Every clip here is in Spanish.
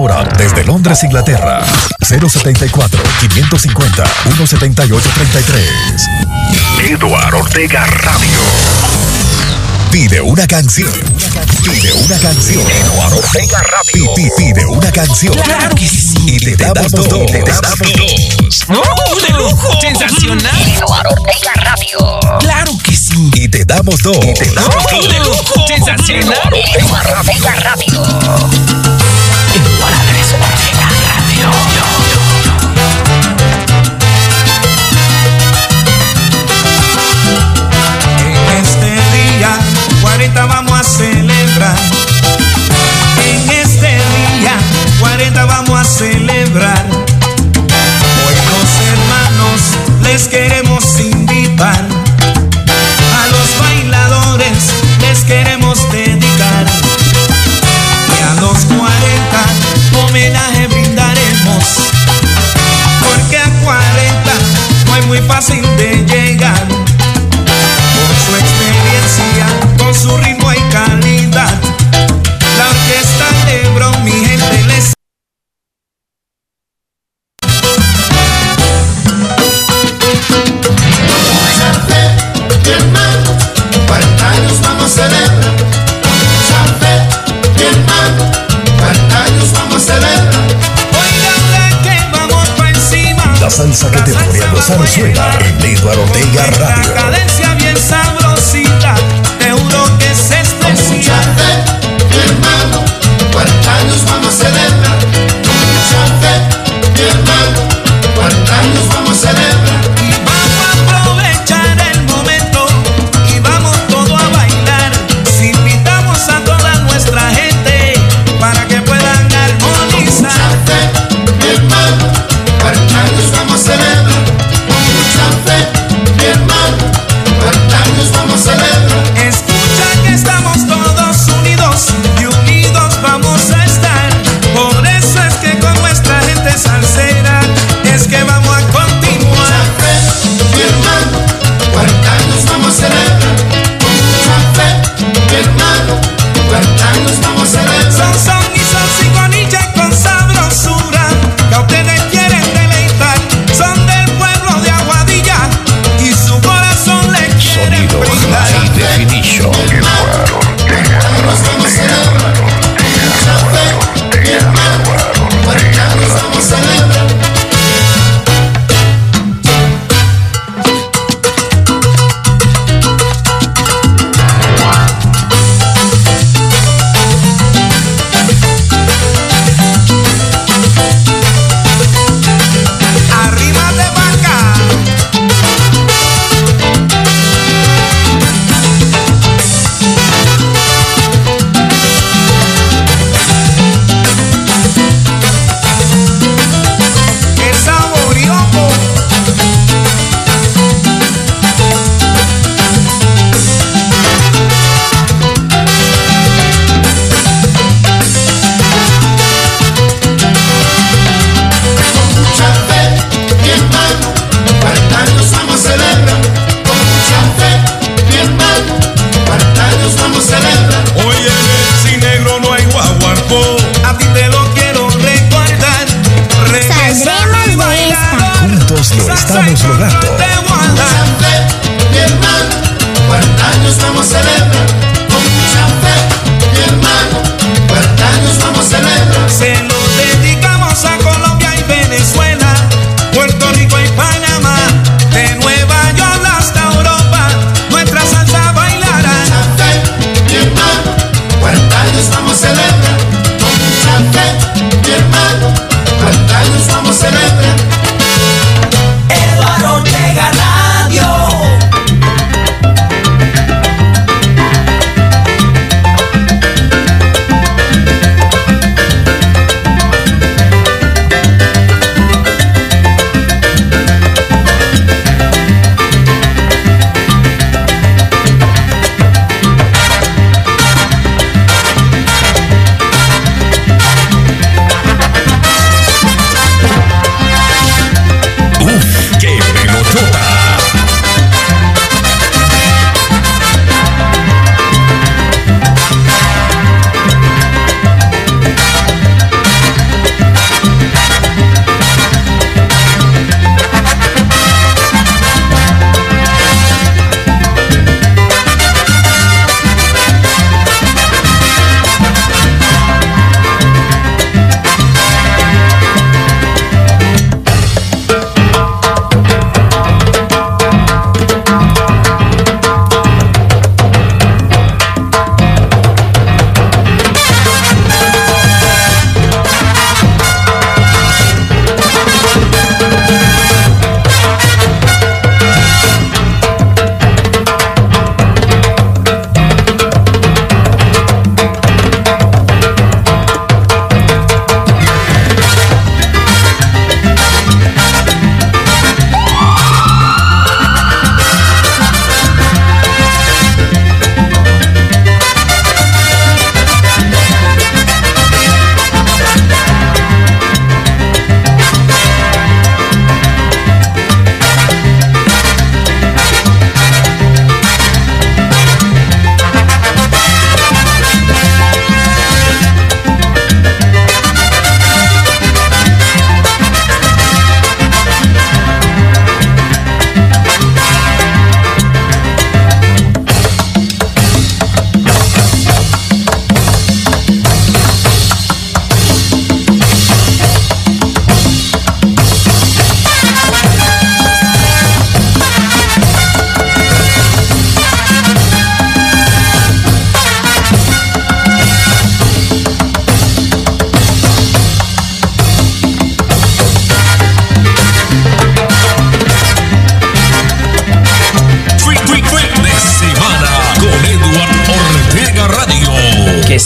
ahora desde Londres, Inglaterra. 074-550-17833. Eduardo Ortega Radio. Pide una canción. Pide una canción. Eduardo Ortega Radio. Pide una canción. Claro que sí. Y te damos dos. Te damos dos. ¡Oh, de lujo! ¡Sensacional! Eduardo Ortega Radio. ¡Claro que sí! Y te damos dos. Y te damos ¡Oh, de lujo! ¡Sensacional! Eduardo Ortega Radio. Queremos invitar. A los bailadores les queremos homenaje brindaremos. Porque a 40 no es muy fácil de llegar con su experiencia, con su ritmo salsa que te pone a gozar suena en Eduardo Ortega Radio.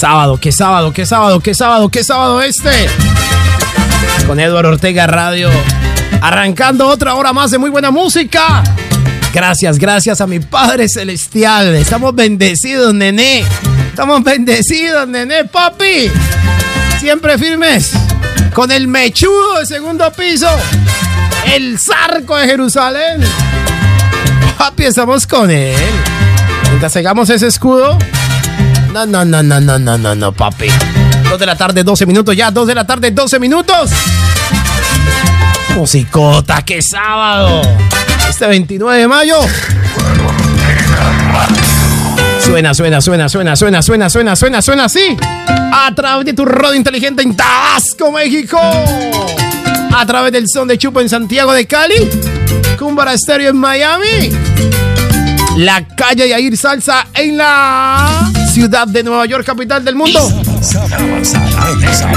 Sábado, qué sábado, qué sábado, qué sábado, qué sábado este. Con Eduardo Ortega Radio. Arrancando otra hora más de muy buena música. Gracias, gracias a mi Padre Celestial. Estamos bendecidos, nené. Estamos bendecidos, nené, papi. Siempre firmes. Con el mechudo de segundo piso. El zarco de Jerusalén. Papi, estamos con él. Mientras ese escudo. No, no, no, no, no, no, no, no, papi. Dos de la tarde, 12 minutos ya. Dos de la tarde, 12 minutos. Musicota, qué sábado. Este 29 de mayo. Suena, suena, suena, suena, suena, suena, suena, suena, suena así. A través de tu radio inteligente en Tabasco, México. A través del son de Chupo en Santiago de Cali. Cumbara Estéreo en Miami. La calle Yair Salsa en la ciudad de Nueva York, capital del mundo.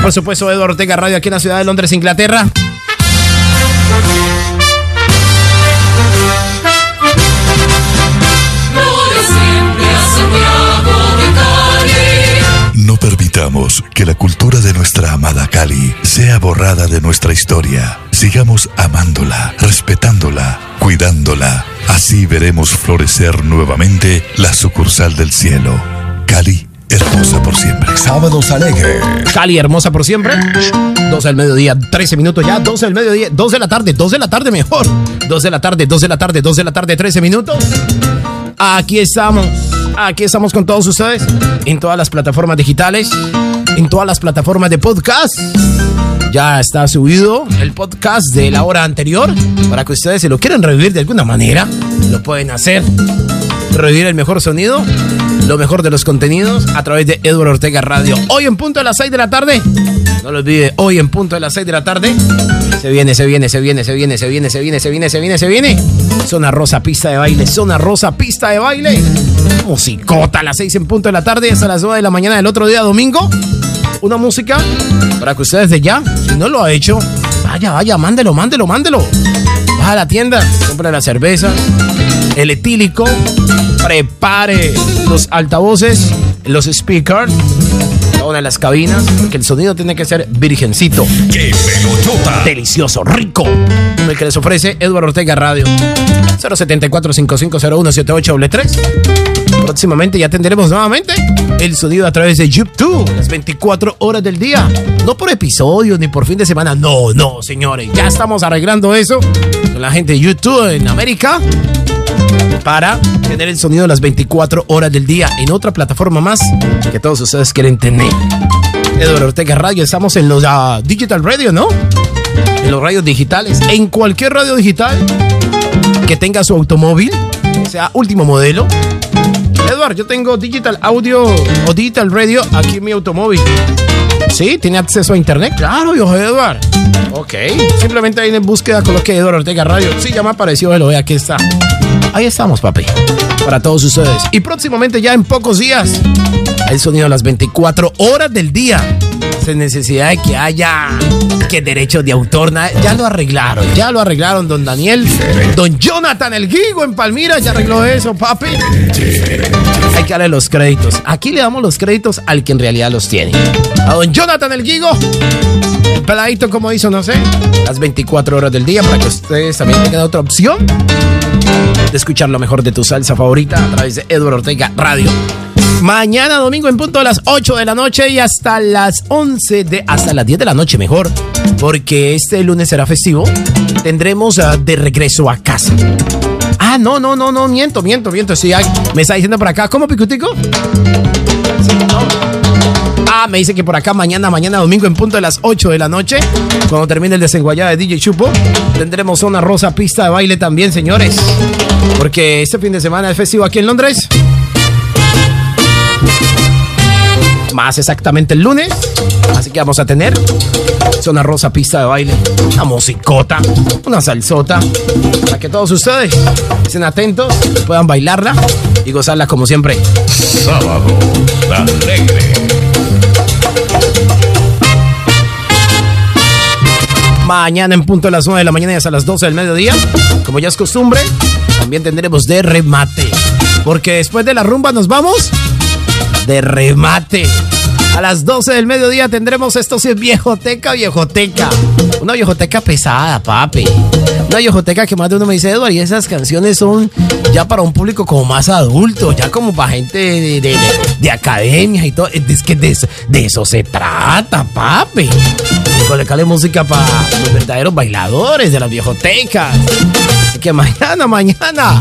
Por supuesto, Eduardo Ortega Radio aquí en la ciudad de Londres, Inglaterra. No permitamos que la cultura de nuestra amada Cali sea borrada de nuestra historia. Sigamos amándola, respetándola, cuidándola. Así veremos florecer nuevamente la sucursal del cielo. Cali, hermosa por siempre. Sábados alegres. Cali, hermosa por siempre. 12 del mediodía, 13 minutos ya. 12 del mediodía, 2 de la tarde, 2 de la tarde mejor. 2 de la tarde, 2 de la tarde, 2 de la tarde, 13 minutos. Aquí estamos. Aquí estamos con todos ustedes en todas las plataformas digitales, en todas las plataformas de podcast. Ya está subido el podcast de la hora anterior para que ustedes se lo quieran revivir de alguna manera, lo pueden hacer. Revivir el mejor sonido, lo mejor de los contenidos a través de Eduardo Ortega Radio. Hoy en punto de las 6 de la tarde. No lo olvide, hoy en punto de las 6 de la tarde. Se viene, se viene, se viene, se viene, se viene, se viene, se viene, se viene, se viene. Zona rosa, pista de baile, zona rosa, pista de baile. Musicota a las 6 en punto de la tarde hasta las 9 de la mañana del otro día domingo. Una música para que ustedes de ya, si no lo ha hecho, vaya, vaya, mándelo, mándelo, mándelo. Baja a la tienda, compra la cerveza, el etílico, prepare los altavoces, los speakers, una de las cabinas, porque el sonido tiene que ser virgencito. ¡Qué pelotota! Delicioso, rico. El que les ofrece Eduardo Ortega Radio. 074-5501-7833. Próximamente ya tendremos nuevamente el sonido a través de YouTube, las 24 horas del día. No por episodios ni por fin de semana. No, no, señores. Ya estamos arreglando eso con la gente de YouTube en América para tener el sonido las 24 horas del día en otra plataforma más que todos ustedes quieren tener. Eduardo Ortega Radio, estamos en los ah, Digital Radio, ¿no? En los radios digitales, en cualquier radio digital que tenga su automóvil, sea último modelo. Eduardo, yo tengo Digital Audio o Digital Radio aquí en mi automóvil. ¿Sí? ¿Tiene acceso a internet? Claro, yo Eduardo. Ok. Simplemente ahí en búsqueda coloqué Eduardo Ortega Radio. Sí, ya me apareció, lo ve, aquí está. Ahí estamos, papi. Para todos ustedes. Y próximamente, ya en pocos días, el sonido a las 24 horas del día. Sin necesidad de que haya que derechos de autor. Ya lo arreglaron. Ya lo arreglaron, don Daniel. Don Jonathan el Gigo en Palmira ya arregló eso, papi. Hay que darle los créditos. Aquí le damos los créditos al que en realidad los tiene. A don Jonathan el Gigo. El peladito, como hizo, no sé. Las 24 horas del día para que ustedes también tengan otra opción de escuchar lo mejor de tu salsa favorita a través de Eduardo Ortega Radio. Mañana domingo en punto a las 8 de la noche y hasta las 11 de hasta las 10 de la noche mejor, porque este lunes será festivo. Tendremos ah, de regreso a casa. Ah, no, no, no, no, miento, miento, miento. Sí, ay, me está diciendo por acá, ¿cómo picutico? Sí, no. Ah, me dice que por acá mañana, mañana domingo en punto de las 8 de la noche, cuando termine el desenguayado de DJ Chupo, tendremos una rosa pista de baile también, señores. Porque este fin de semana es festivo aquí en Londres. Más exactamente el lunes. Así que vamos a tener zona rosa pista de baile, una musicota, una salsota, para que todos ustedes estén atentos, puedan bailarla y gozarla como siempre. Sábado alegre. Mañana en punto a las 9 de la mañana y hasta las 12 del mediodía, como ya es costumbre, también tendremos de remate. Porque después de la rumba nos vamos de remate. A las 12 del mediodía tendremos esto si es viejoteca, viejoteca. Una viejoteca pesada, papi. Una viejoteca que más de uno me dice, Edward, y esas canciones son ya para un público como más adulto, ya como para gente de, de, de, de academias y todo. Es que de, de eso se trata, papi. Colocarle música para los verdaderos bailadores de las viejotecas. Así que mañana, mañana.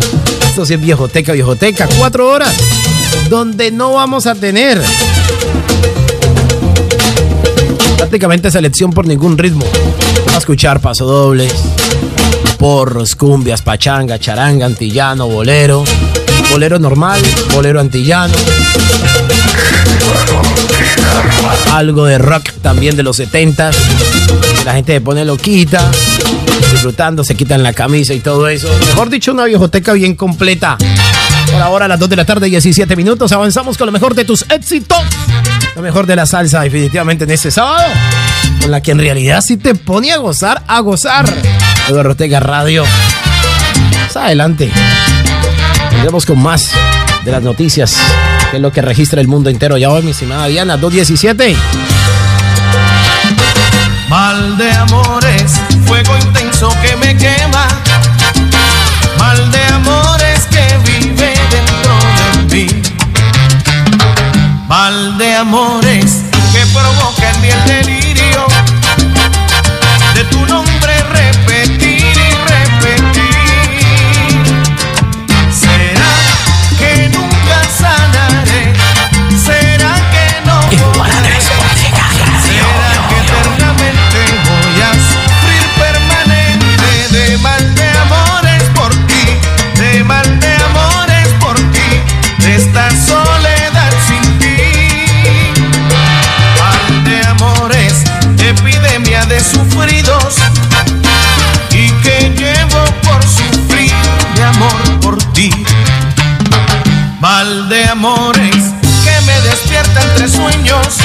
Esto sí es viejoteca, viejoteca. Cuatro horas. Donde no vamos a tener prácticamente selección por ningún ritmo. Vamos a escuchar pasodobles, porros, cumbias, pachanga, charanga, antillano, bolero, bolero normal, bolero antillano. Algo de rock también de los 70 La gente se pone loquita, disfrutando, se quitan la camisa y todo eso. Mejor dicho, una viejoteca bien completa. Por ahora a las 2 de la tarde, 17 minutos. Avanzamos con lo mejor de tus éxitos. Lo mejor de la salsa, definitivamente, en este sábado. Con la que en realidad sí te pone a gozar, a gozar. Eduardo Ortega Radio. Adelante. Tendremos con más de las noticias, que es lo que registra el mundo entero. Ya hoy, mi estimada Diana, 217. Mal de amores, fuego intenso que me quema. Mal de amores que vive dentro de mí. Mal de amores que provoca en mí el delirio. De tu nombre que me despierta entre sueños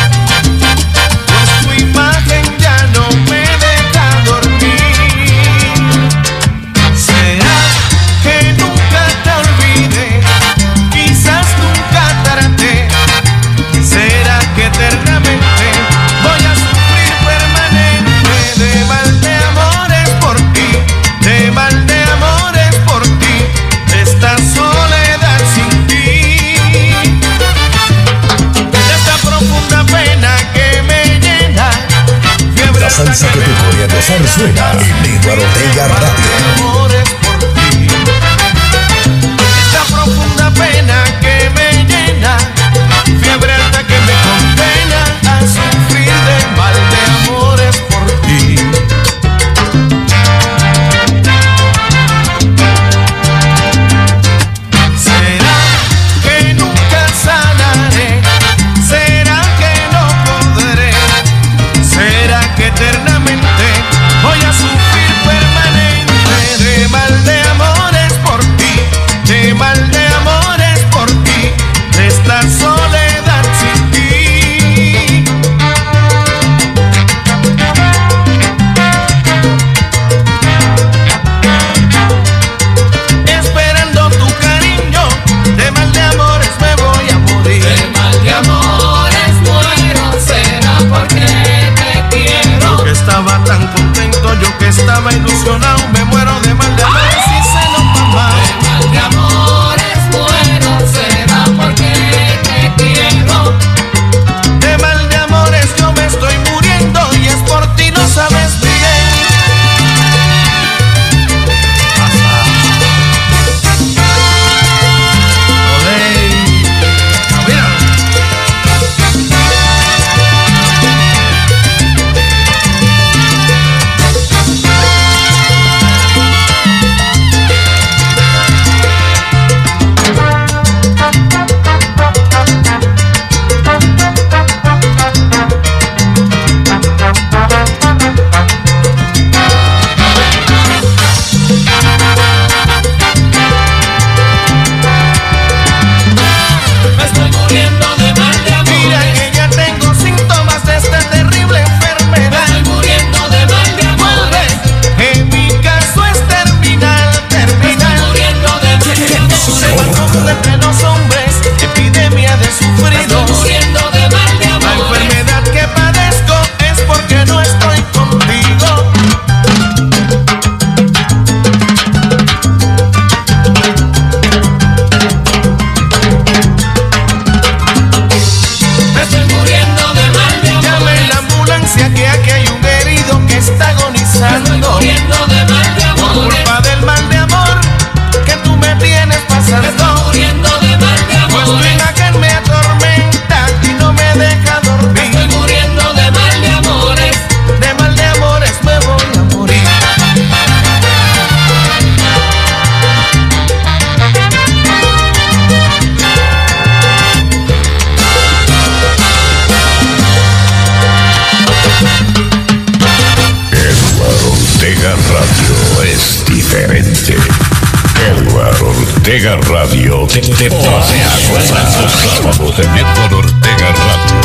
Ortega Radio te, te pasea cosas. Sábados de Néstor Ortega Radio.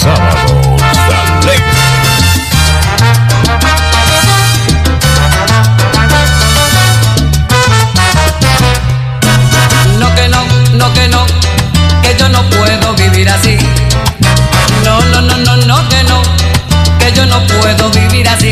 Sábados alegres. No que no, no que no, que yo no puedo vivir así. No, no, no, no, no que no, que yo no puedo vivir así.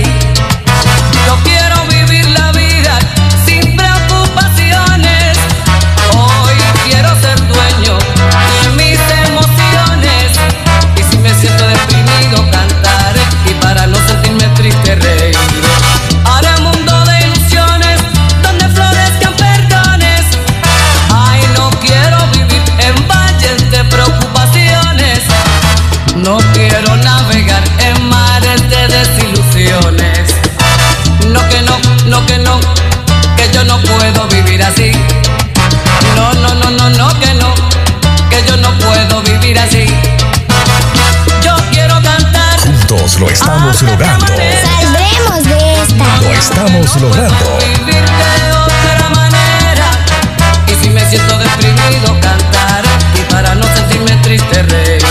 puedo vivir así. No, no, no, no, no, que no, que yo no puedo vivir así. Yo quiero cantar. Juntos lo estamos logrando. Saldremos de esta. Lo estamos no logrando. Vivir de otra manera. Y si me siento deprimido, cantar. Y para no sentirme triste, reír.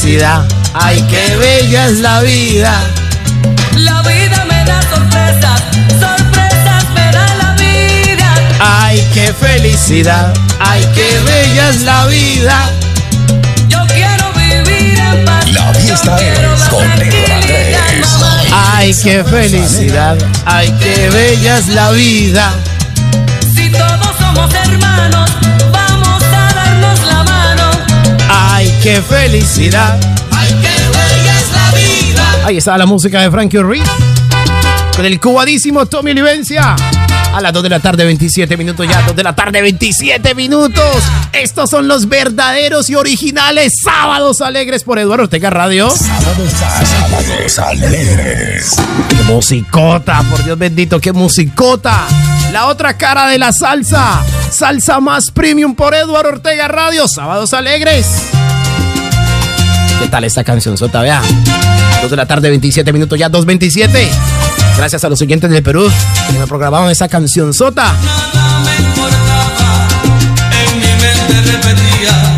felicidad. Ay, qué bella es la vida. La vida me da sorpresas, sorpresas me da la vida. Ay, qué felicidad. Ay, qué bella es la vida. Yo quiero vivir en paz. La fiesta es con Ay, qué felicidad. Ay, qué bella es la vida. qué felicidad. Ay, qué bella es la vida. Ahí está la música de Frankie Ruiz. Con el cubadísimo Tommy Olivencia. A las 2 de la tarde, 27 minutos ya. 2 de la tarde, 27 minutos. Estos son los verdaderos y originales Sábados Alegres por Eduardo Ortega Radio. Sábados, sábados Alegres. Qué musicota, por Dios bendito, qué musicota. La otra cara de la salsa. Salsa más premium por Eduardo Ortega Radio. Sábados Alegres tal esta canción sota, vea. 2 de la tarde, 27 minutos ya, 2.27. Gracias a los oyentes de Perú que me programaron esa canción sota. Nada me importaba, en mi mente repetía.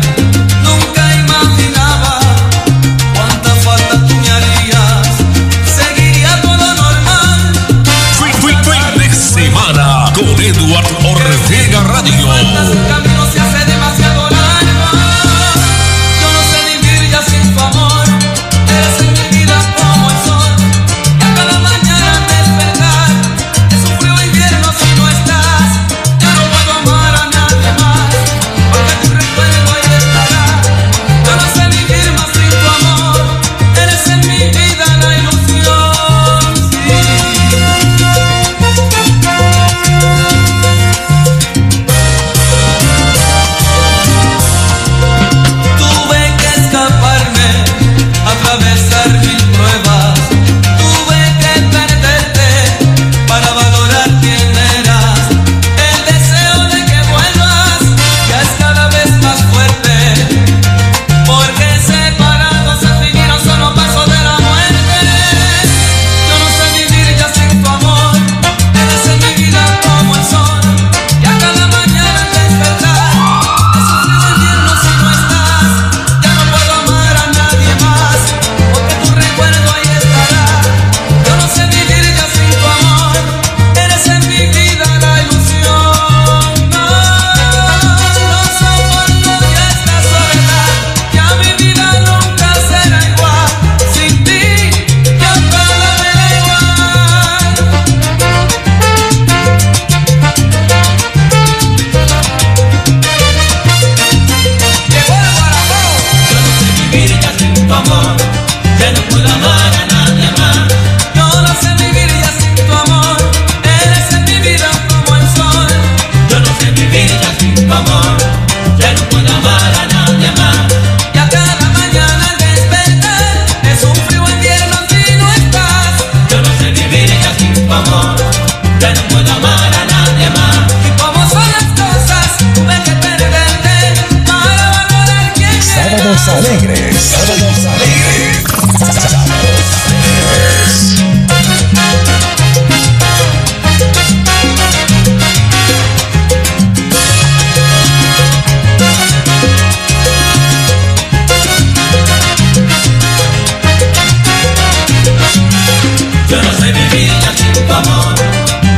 vida sin amor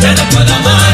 ya no puedo más.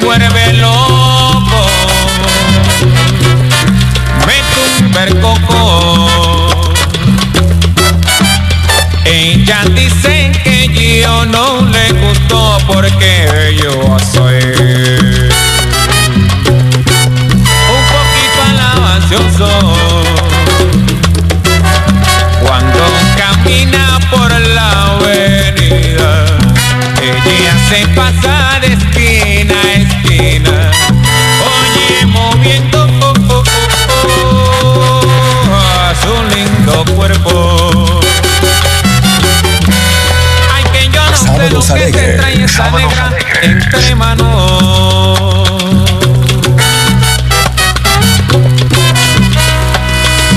vuelve loco. Vete un coco. Ella dice que yo no le gustó porque yo soy entre manos.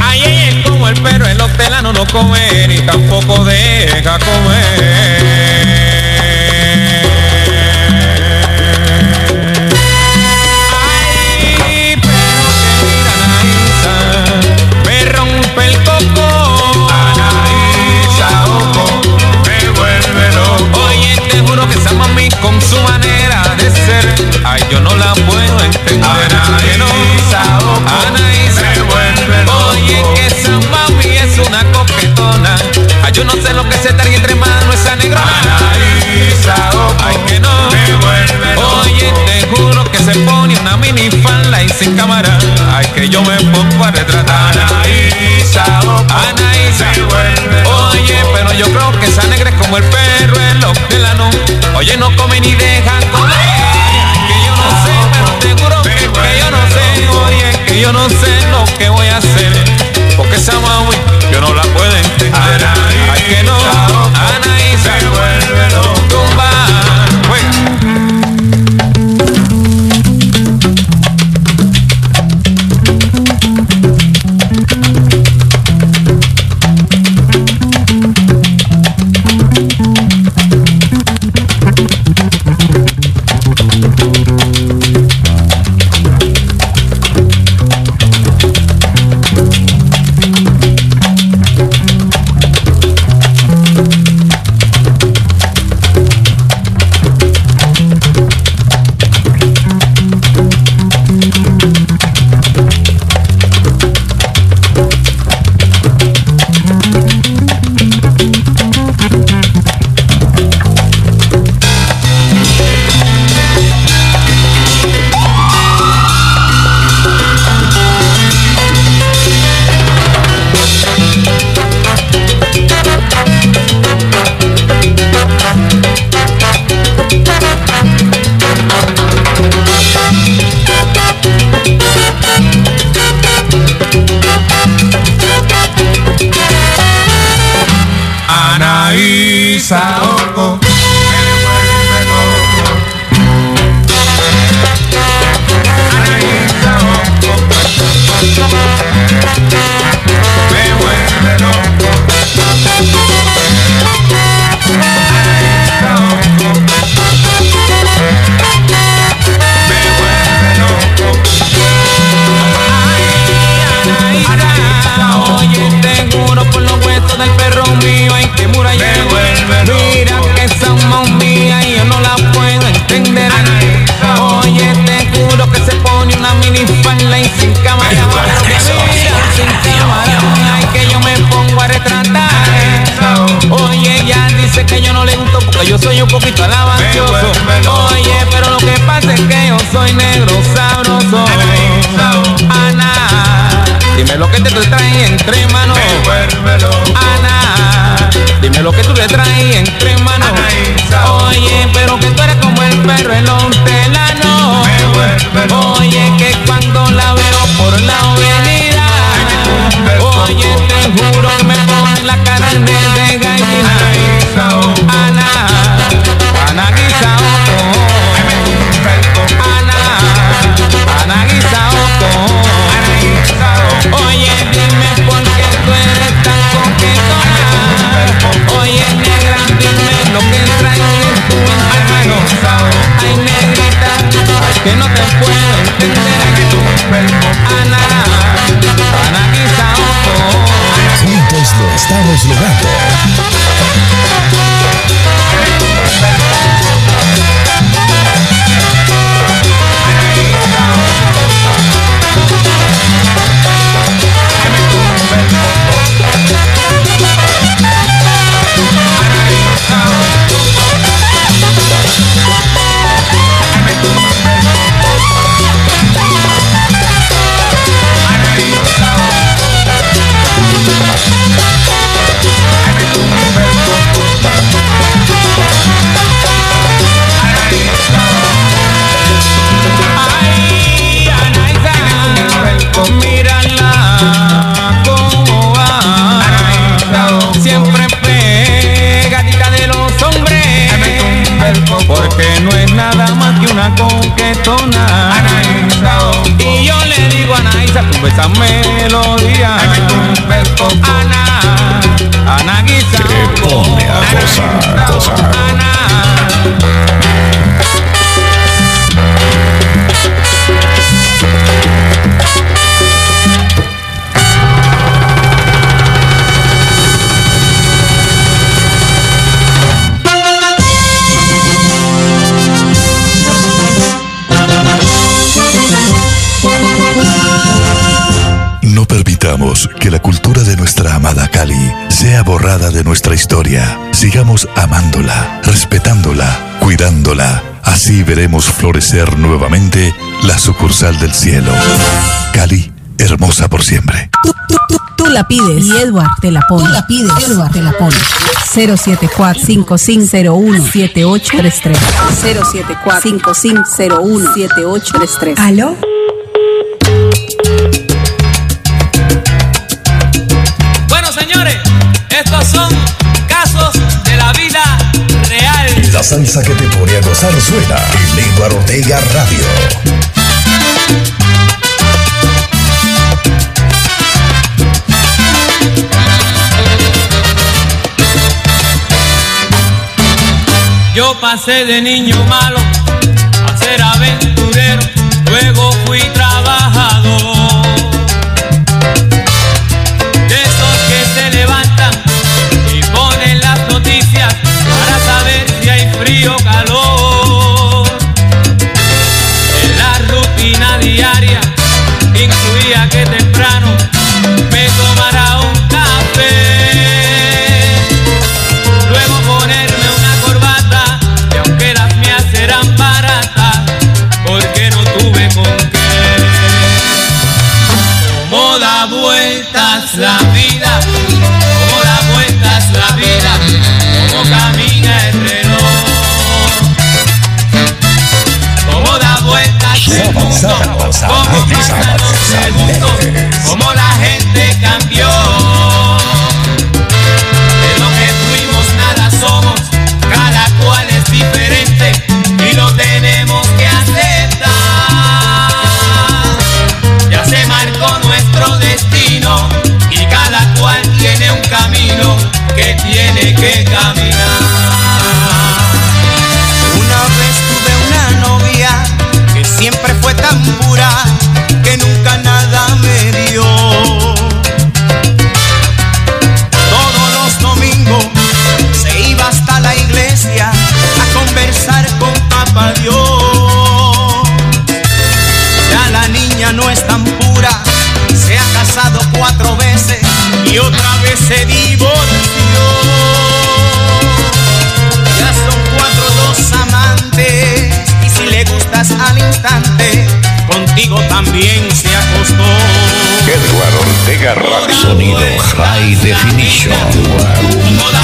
Ay, es como el perro, el hortelano no come ni tampoco deja comer. Ser, ay, yo no la puedo entender. Anaísa, ojo, Anaísa, me vuelve loco. Oye, que esa mami es una coquetona. Ay, yo no sé lo que se trae entre manos esa negrona. Anaísa, ojo, ay, que no, me vuelve loco. Oye, te juro que se pone una mini falda y sin cámara. Ay, que yo me pongo a retratar. Anaísa, ojo, Anaísa, me vuelve loco. Oye, pero yo creo que esa negra es como el perro, el loco de la no. Oye, no come ni deja comer. Que yo no sé lo que voy a hacer. Porque esa mami yo no la puedo entender. Ay, que no, que te traes entre manos. Ana, dime lo que tú le traes estamos logrando. Sigamos amándola, respetándola, cuidándola. Así veremos florecer nuevamente la sucursal del cielo. Cali, hermosa por siempre. Tú, la pides y Edward te la pone. Tú la pides, Edward te la pone. 074-5501-7833. 074-5501-7833. ¿Aló? salsa que te pone a gozar suena en Eduardo Ortega Radio. Yo pasé de niño malo a ser aventurero, luego fui como cambiaron el mundo, como la gente cambió. De lo que fuimos nada somos, cada cual es diferente y lo tenemos que aceptar. Ya se marcó nuestro destino y cada cual tiene un camino que tiene que caminar. se divorció. Ya son cuatro dos amantes y si le gustas al instante, contigo también se acostó. Edward Ortega Rap Sonido High Definition. Toda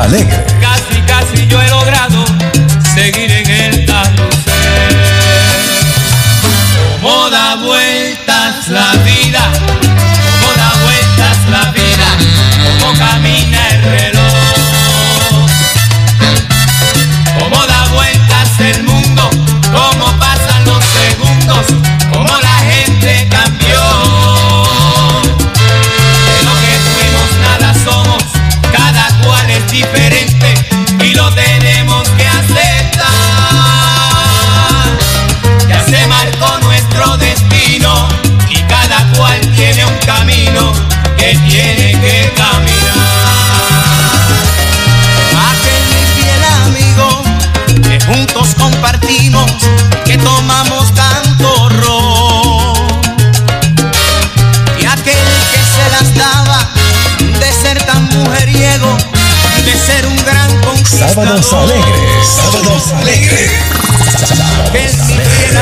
alegre Sábados alegres, sábados alegres. Amigo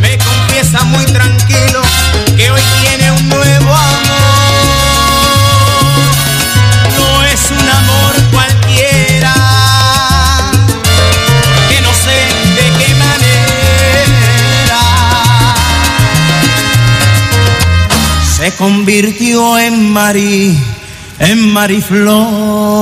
me confiesa muy tranquilo que hoy tiene un nuevo amor. No es un amor cualquiera, que no sé de qué manera se convirtió en Mari, en Mariflor.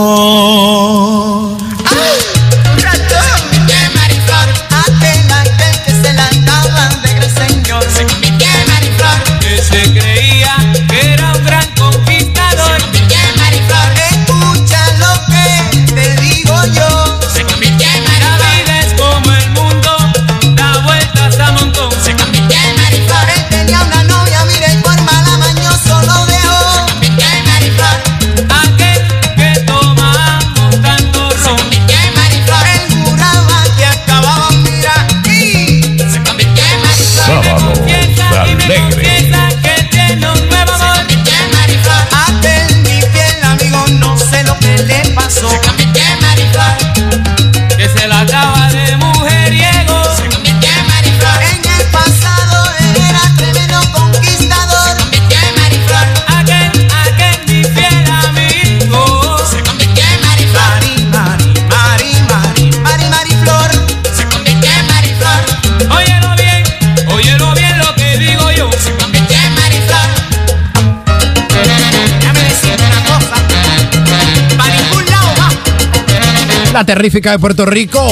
Terrífica de Puerto Rico.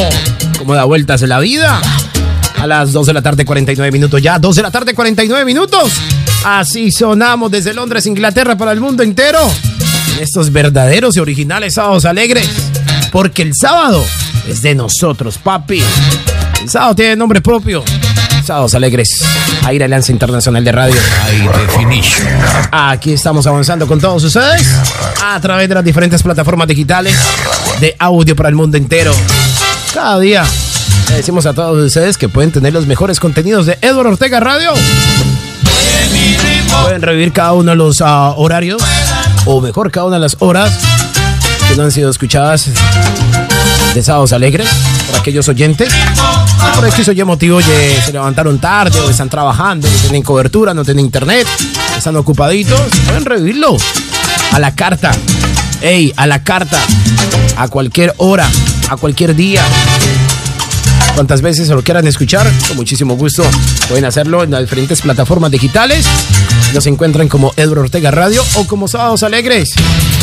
¿Cómo da vueltas en la vida? A las 2 de la tarde, 49 minutos ya. 2 de la tarde, 49 minutos. Así sonamos desde Londres, Inglaterra, para el mundo entero. En estos verdaderos y originales sábados alegres. Porque el sábado es de nosotros, papi. El sábado tiene nombre propio. Sábados alegres. Aire Alianza Internacional de Radio. Definition. Aquí estamos avanzando con todos ustedes a través de las diferentes plataformas digitales de audio para el mundo entero. Cada día le decimos a todos ustedes que pueden tener los mejores contenidos de Edward Ortega Radio. Pueden revivir cada uno de los ah, horarios, o mejor, cada una de las horas que no han sido escuchadas de Sábados Alegres por aquellos oyentes. Por X o motivo ye- se levantaron tarde o están trabajando, no tienen cobertura, no tienen internet, están ocupaditos. Pueden revivirlo a la carta. Ey, a la carta. A cualquier hora, a cualquier día. Cuantas veces lo quieran escuchar, con muchísimo gusto pueden hacerlo en las diferentes plataformas digitales. Nos encuentran como Edward Ortega Radio o como Sábados Alegres.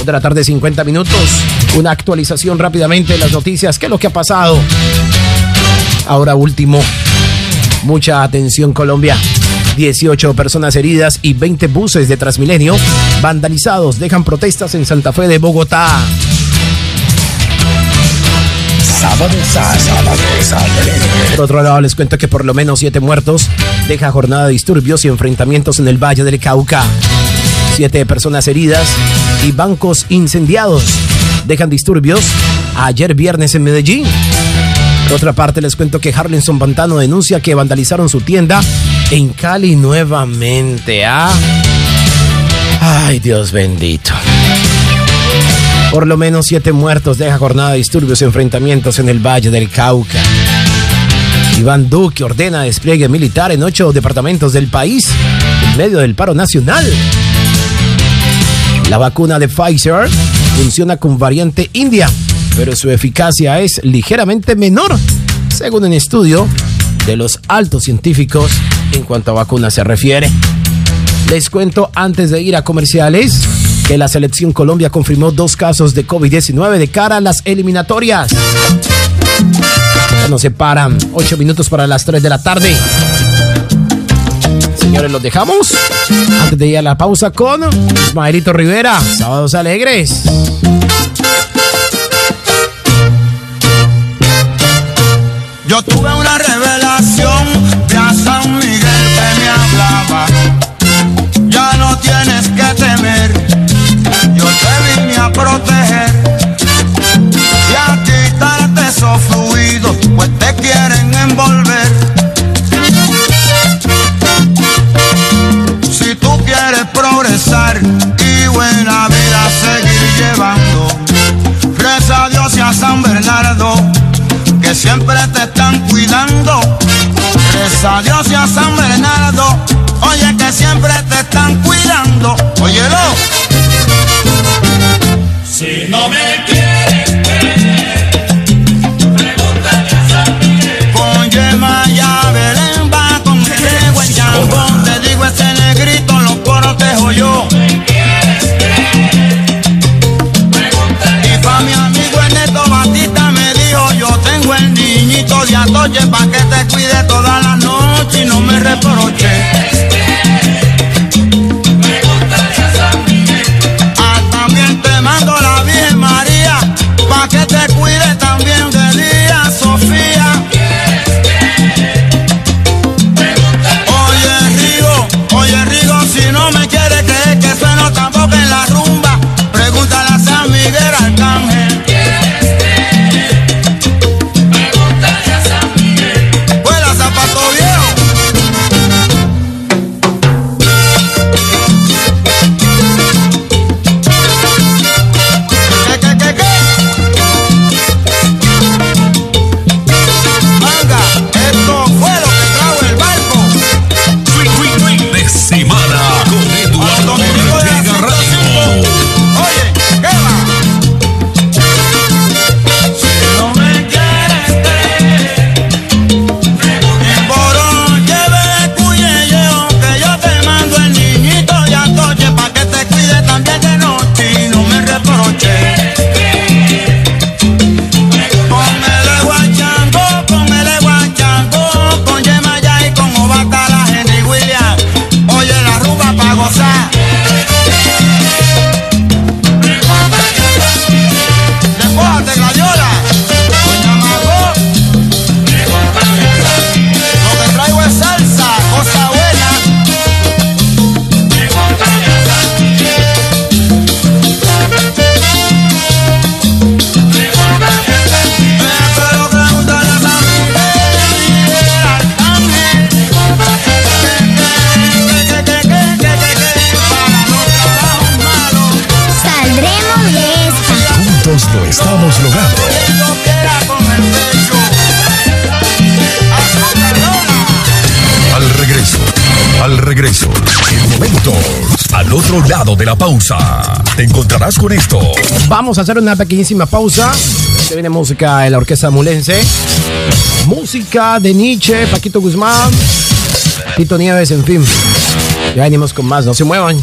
De la tarde, 50 minutos. Una actualización rápidamente de las noticias. ¿Qué es lo que ha pasado? Ahora último, mucha atención Colombia. 18 personas heridas y 20 buses de Transmilenio vandalizados dejan protestas en Santa Fe de Bogotá. Por otro lado, les cuento que por lo menos siete muertos deja jornada de disturbios y enfrentamientos en el Valle del Cauca. Siete personas heridas y bancos incendiados dejan disturbios ayer viernes en Medellín. Por otra parte, les cuento que Harlinson Pantano denuncia que vandalizaron su tienda en Cali nuevamente. ¿ah? Ay, Dios bendito. Por lo menos siete muertos deja jornada de disturbios y enfrentamientos en el Valle del Cauca. Iván Duque ordena despliegue militar en ocho departamentos del país en medio del paro nacional. La vacuna de Pfizer funciona con variante india, pero su eficacia es ligeramente menor, según un estudio de los altos científicos en cuanto a vacunas se refiere. Les cuento antes de ir a comerciales que la selección Colombia confirmó dos casos de COVID-19 de cara a las eliminatorias. Ya nos separan ocho minutos para las 3 de la tarde. Señores, los dejamos. Antes de ir a la pausa con Ismaelito Rivera, Sábados Alegres. Yo tuve una revelación volver. Si tú quieres progresar y buena vida seguir llevando, reza a Dios y a San Bernardo, que siempre te están cuidando. Reza a Dios y a San Bernardo, oye que siempre te están cuidando. oye Óyelo. noche pa' que te cuide toda la noche y no me reproche. pausa, te encontrarás con esto. Vamos a hacer una pequeñísima pausa. Se viene música de la Orquesta Mulense. Música de Nietzsche, Paquito Guzmán, Tito Nieves, en fin. Ya venimos con más, no se muevan.